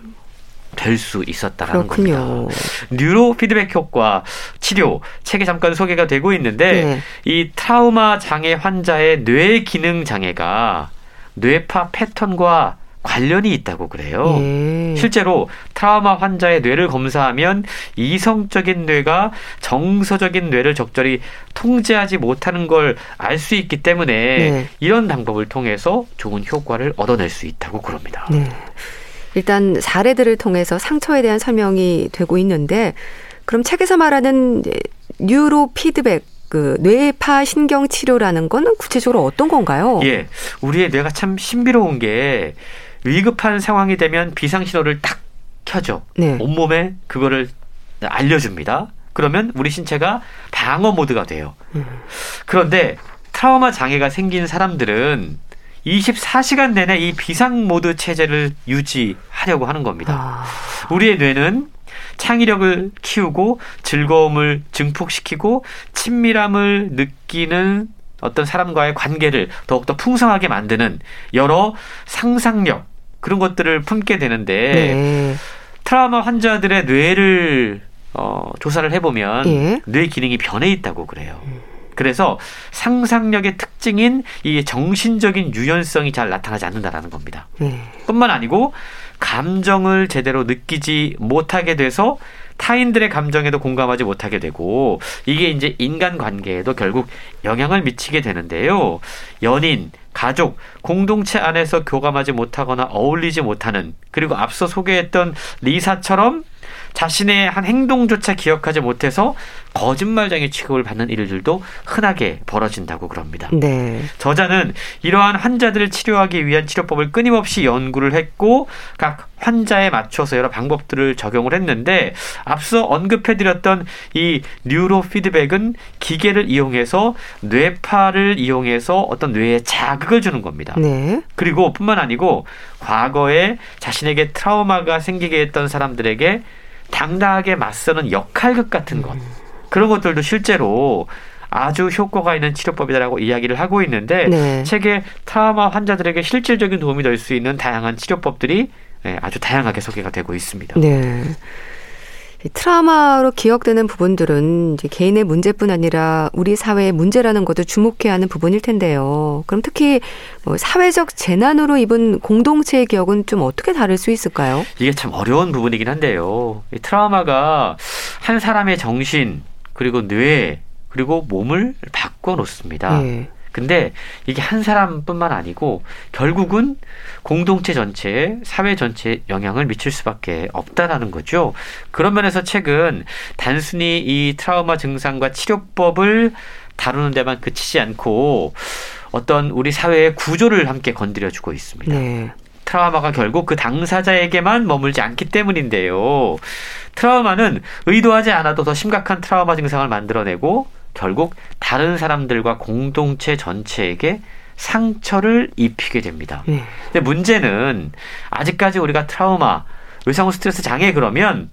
될 수 있었다라는 그렇군요. 겁니다. 뉴로 피드백 효과 치료 책에 잠깐 소개가 되고 있는데 네. 이 트라우마 장애 환자의 뇌 기능 장애가 뇌파 패턴과 관련이 있다고 그래요. 예. 실제로 트라우마 환자의 뇌를 검사하면 이성적인 뇌가 정서적인 뇌를 적절히 통제하지 못하는 걸 알 수 있기 때문에 네. 이런 방법을 통해서 좋은 효과를 얻어낼 수 있다고 그럽니다. 네. 일단 사례들을 통해서 상처에 대한 설명이 되고 있는데 그럼 책에서 말하는 뉴로 피드백 그 뇌파 신경 치료라는 건 구체적으로 어떤 건가요? 예, 우리의 뇌가 참 신비로운 게 위급한 상황이 되면 비상 신호를 딱 켜죠. 네. 온몸에 그거를 알려줍니다. 그러면 우리 신체가 방어 모드가 돼요. 음. 그런데 트라우마 장애가 생긴 사람들은 24시간 내내 이 비상 모드 체제를 유지하려고 하는 겁니다. 아, 우리의 뇌는 창의력을 키우고 즐거움을 증폭시키고 친밀함을 느끼는 어떤 사람과의 관계를 더욱더 풍성하게 만드는 여러 상상력 그런 것들을 품게 되는데 네. 트라우마 환자들의 뇌를 어, 조사를 해보면 예. 뇌 기능이 변해 있다고 그래요. 그래서 상상력의 특징인 이 정신적인 유연성이 잘 나타나지 않는다라는 겁니다. 네. 뿐만 아니고 감정을 제대로 느끼지 못하게 돼서 타인들의 감정에도 공감하지 못하게 되고 이게 이제 인간 관계에도 결국 영향을 미치게 되는데요. 연인, 가족, 공동체 안에서 교감하지 못하거나 어울리지 못하는 그리고 앞서 소개했던 리사처럼 자신의 한 행동조차 기억하지 못해서 거짓말쟁이 취급을 받는 일들도 흔하게 벌어진다고 그럽니다. 네. 저자는 이러한 환자들을 치료하기 위한 치료법을 끊임없이 연구를 했고 각 환자에 맞춰서 여러 방법들을 적용을 했는데 앞서 언급해드렸던 이 뉴로 피드백은 기계를 이용해서 뇌파를 이용해서 어떤 뇌에 자극을 주는 겁니다. 네. 그리고 뿐만 아니고 과거에 자신에게 트라우마가 생기게 했던 사람들에게 당당하게 맞서는 역할극 같은 것 그런 것들도 실제로 아주 효과가 있는 치료법이다라고 이야기를 하고 있는데 네. 책에 트라우마 환자들에게 실질적인 도움이 될 수 있는 다양한 치료법들이 예, 아주 다양하게 소개가 되고 있습니다. 네. 이 트라우마로 기억되는 부분들은 이제 개인의 문제뿐 아니라 우리 사회의 문제라는 것도 주목해야 하는 부분일 텐데요. 그럼 특히 뭐 사회적 재난으로 입은 공동체의 기억은 좀 어떻게 다를 수 있을까요? 이게 참 어려운 부분이긴 한데요. 이 트라우마가 한 사람의 정신 그리고 뇌 그리고 몸을 바꿔 놓습니다. 예. 근데 이게 한 사람뿐만 아니고 결국은 공동체 전체에 사회 전체에 영향을 미칠 수밖에 없다라는 거죠. 그런 면에서 책은 단순히 이 트라우마 증상과 치료법을 다루는 데만 그치지 않고 어떤 우리 사회의 구조를 함께 건드려주고 있습니다. 네. 트라우마가 결국 그 당사자에게만 머물지 않기 때문인데요. 트라우마는 의도하지 않아도 더 심각한 트라우마 증상을 만들어내고 결국 다른 사람들과 공동체 전체에게 상처를 입히게 됩니다. 네. 근데 문제는 아직까지 우리가 트라우마, 의상후 스트레스 장애 그러면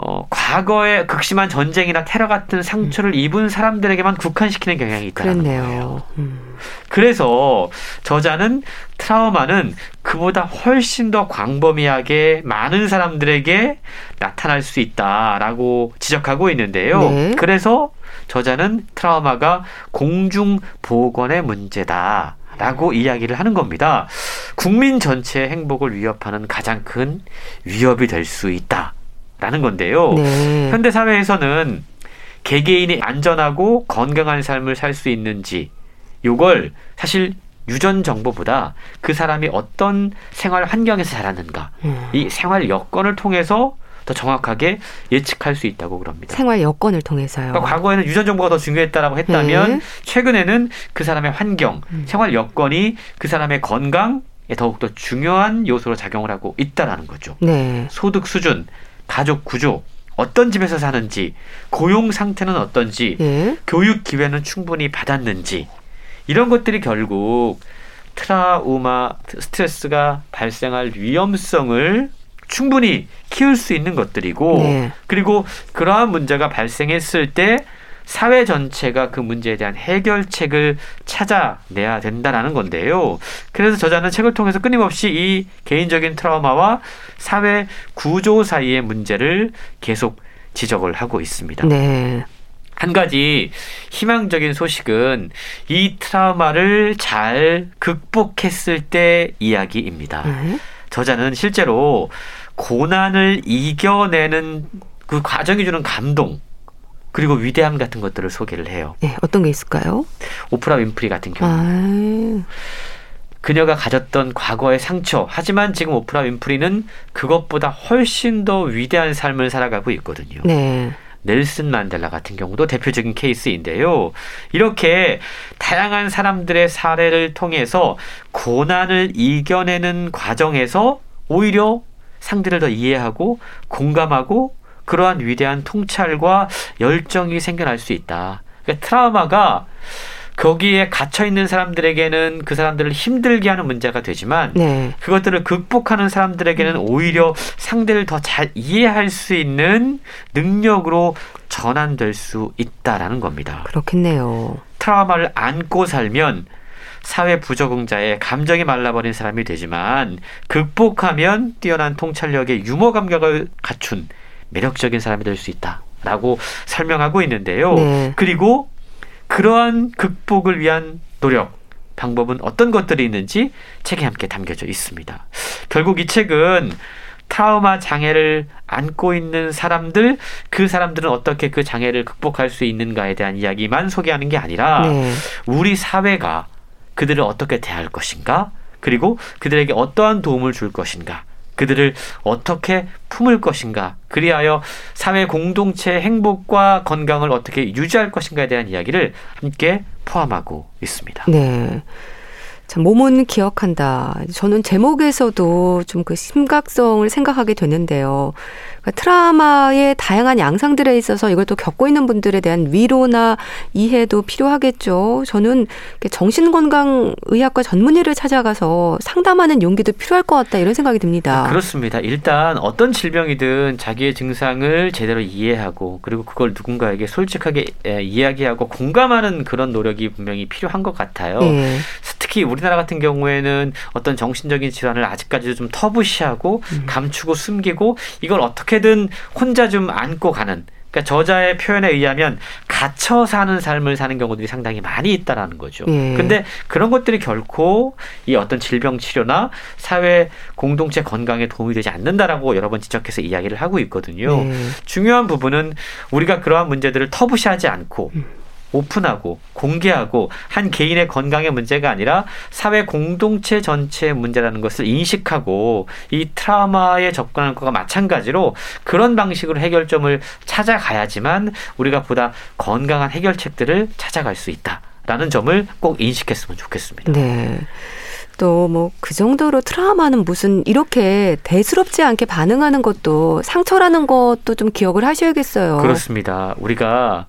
어, 과거에 극심한 전쟁이나 테러 같은 상처를 입은 사람들에게만 국한시키는 경향이 있다는 거예요. 음. 그래서 저자는 트라우마는 그보다 훨씬 더 광범위하게 많은 사람들에게 나타날 수 있다라고 지적하고 있는데요. 네. 그래서 저자는 트라우마가 공중 보건의 문제다. 라고 이야기를 하는 겁니다. 국민 전체의 행복을 위협하는 가장 큰 위협이 될 수 있다. 라는 건데요. 네. 현대 사회에서는 개개인이 안전하고 건강한 삶을 살 수 있는지 요걸 사실 유전 정보보다 그 사람이 어떤 생활 환경에서 자랐는가 음. 이 생활 여건을 통해서 더 정확하게 예측할 수 있다고 그럽니다. 생활 여건을 통해서요. 그러니까 과거에는 유전 정보가 더 중요했다라고 했다면 네. 최근에는 그 사람의 환경, 음. 생활 여건이 그 사람의 건강에 더욱더 중요한 요소로 작용을 하고 있다라는 거죠. 네. 소득 수준, 가족 구조, 어떤 집에서 사는지, 고용 상태는 어떤지, 예. 교육 기회는 충분히 받았는지, 이런 것들이 결국 트라우마, 스트레스가 발생할 위험성을 충분히 키울 수 있는 것들이고, 네. 그리고 그러한 문제가 발생했을 때 사회 전체가 그 문제에 대한 해결책을 찾아내야 된다라는 건데요. 그래서 저자는 책을 통해서 끊임없이 이 개인적인 트라우마와 사회 구조 사이의 문제를 계속 지적을 하고 있습니다. 네. 한 가지 희망적인 소식은 이 트라우마를 잘 극복했을 때 이야기입니다. 네. 저자는 실제로 고난을 이겨내는 그 과정이 주는 감동 그리고 위대함 같은 것들을 소개를 해요. 네, 어떤 게 있을까요? 오프라 윈프리 같은 경우 아, 그녀가 가졌던 과거의 상처 하지만 지금 오프라 윈프리는 그것보다 훨씬 더 위대한 삶을 살아가고 있거든요. 네. 넬슨 만델라 같은 경우도 대표적인 케이스인데요. 이렇게 다양한 사람들의 사례를 통해서 고난을 이겨내는 과정에서 오히려 상대를 더 이해하고 공감하고 그러한 위대한 통찰과 열정이 생겨날 수 있다. 그러니까 트라우마가 거기에 갇혀 있는 사람들에게는 그 사람들을 힘들게 하는 문제가 되지만 네. 그것들을 극복하는 사람들에게는 오히려 상대를 더 잘 이해할 수 있는 능력으로 전환될 수 있다라는 겁니다. 그렇겠네요. 트라우마를 안고 살면 사회 부적응자의 감정이 말라버린 사람이 되지만 극복하면 뛰어난 통찰력의 유머 감각을 갖춘 매력적인 사람이 될 수 있다라고 설명하고 있는데요. 네. 그리고 그러한 극복을 위한 노력 방법은 어떤 것들이 있는지 책에 함께 담겨져 있습니다. 결국 이 책은 트라우마 장애를 안고 있는 사람들, 그 사람들은 어떻게 그 장애를 극복할 수 있는가에 대한 이야기만 소개하는 게 아니라 네. 우리 사회가 그들을 어떻게 대할 것인가, 그리고 그들에게 어떠한 도움을 줄 것인가, 그들을 어떻게 품을 것인가, 그리하여 사회 공동체의 행복과 건강을 어떻게 유지할 것인가에 대한 이야기를 함께 포함하고 있습니다. 네. 참, 몸은 기억한다. 저는 제목에서도 좀 그 심각성을 생각하게 되는데요. 그러니까 트라우마의 다양한 양상들에 있어서 이걸 또 겪고 있는 분들에 대한 위로나 이해도 필요하겠죠. 저는 정신건강의학과 전문의를 찾아가서 상담하는 용기도 필요할 것 같다 이런 생각이 듭니다. 그렇습니다. 일단 어떤 질병이든 자기의 증상을 제대로 이해하고 그리고 그걸 누군가에게 솔직하게 에, 이야기하고 공감하는 그런 노력이 분명히 필요한 것 같아요. 네. 특히 우리나라 같은 경우에는 어떤 정신적인 질환을 아직까지도 좀 터부시하고 감추고 숨기고 이걸 어떻게 든 혼자 좀 안고 가는 그러니까 저자의 표현에 의하면 갇혀 사는 삶을 사는 경우들이 상당히 많이 있다라는 거죠. 예. 근데 그런 것들이 결코 이 어떤 질병 치료나 사회 공동체 건강에 도움이 되지 않는다라고 여러 번 지적해서 이야기를 하고 있거든요. 네. 중요한 부분은 우리가 그러한 문제들을 터부시하지 않고 오픈하고 공개하고 한 개인의 건강의 문제가 아니라 사회 공동체 전체의 문제라는 것을 인식하고 이 트라우마에 접근하는 것과 마찬가지로 그런 방식으로 해결점을 찾아가야지만 우리가 보다 건강한 해결책들을 찾아갈 수 있다라는 점을 꼭 인식했으면 좋겠습니다. 네. 또뭐그 정도로 트라우마는 무슨 이렇게 대수롭지 않게 반응하는 것도 상처라는 것도 좀 기억을 하셔야겠어요. 그렇습니다. 우리가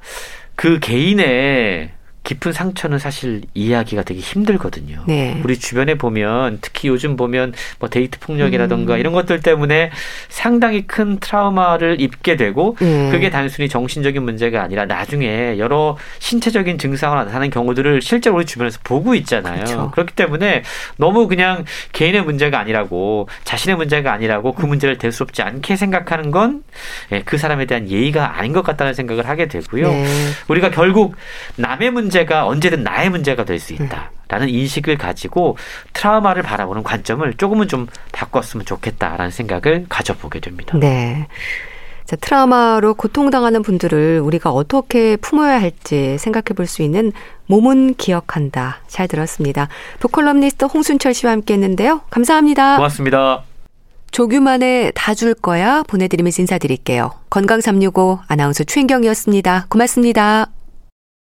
그 개인의 깊은 상처는 사실 이해하기가 되게 힘들거든요. 네. 우리 주변에 보면 특히 요즘 보면 뭐 데이트 폭력이라던가 음. 이런 것들 때문에 상당히 큰 트라우마를 입게 되고 네. 그게 단순히 정신적인 문제가 아니라 나중에 여러 신체적인 증상을 나타나는 경우들을 실제로 우리 주변에서 보고 있잖아요. 그렇죠. 그렇기 때문에 너무 그냥 개인의 문제가 아니라고 자신의 문제가 아니라고 그 문제를 대수롭지 않게 생각하는 건 그 사람에 대한 예의가 아닌 것 같다는 생각을 하게 되고요. 네. 우리가 결국 남의 문제 가 언제든 나의 문제가 될 수 있다라는 인식을 가지고 트라우마를 바라보는 관점을 조금은 좀 바꿨으면 좋겠다라는 생각을 가져보게 됩니다. 네. 자, 트라우마로 고통당하는 분들을 우리가 어떻게 품어야 할지 생각해 볼 수 있는 몸은 기억한다. 잘 들었습니다. 북컬럼니스트 홍순철 씨와 함께 했는데요. 감사합니다. 고맙습니다. 조규만의 다 줄 거야 보내드리면서 인사드릴게요. 건강365 아나운서 최인경이었습니다. 고맙습니다.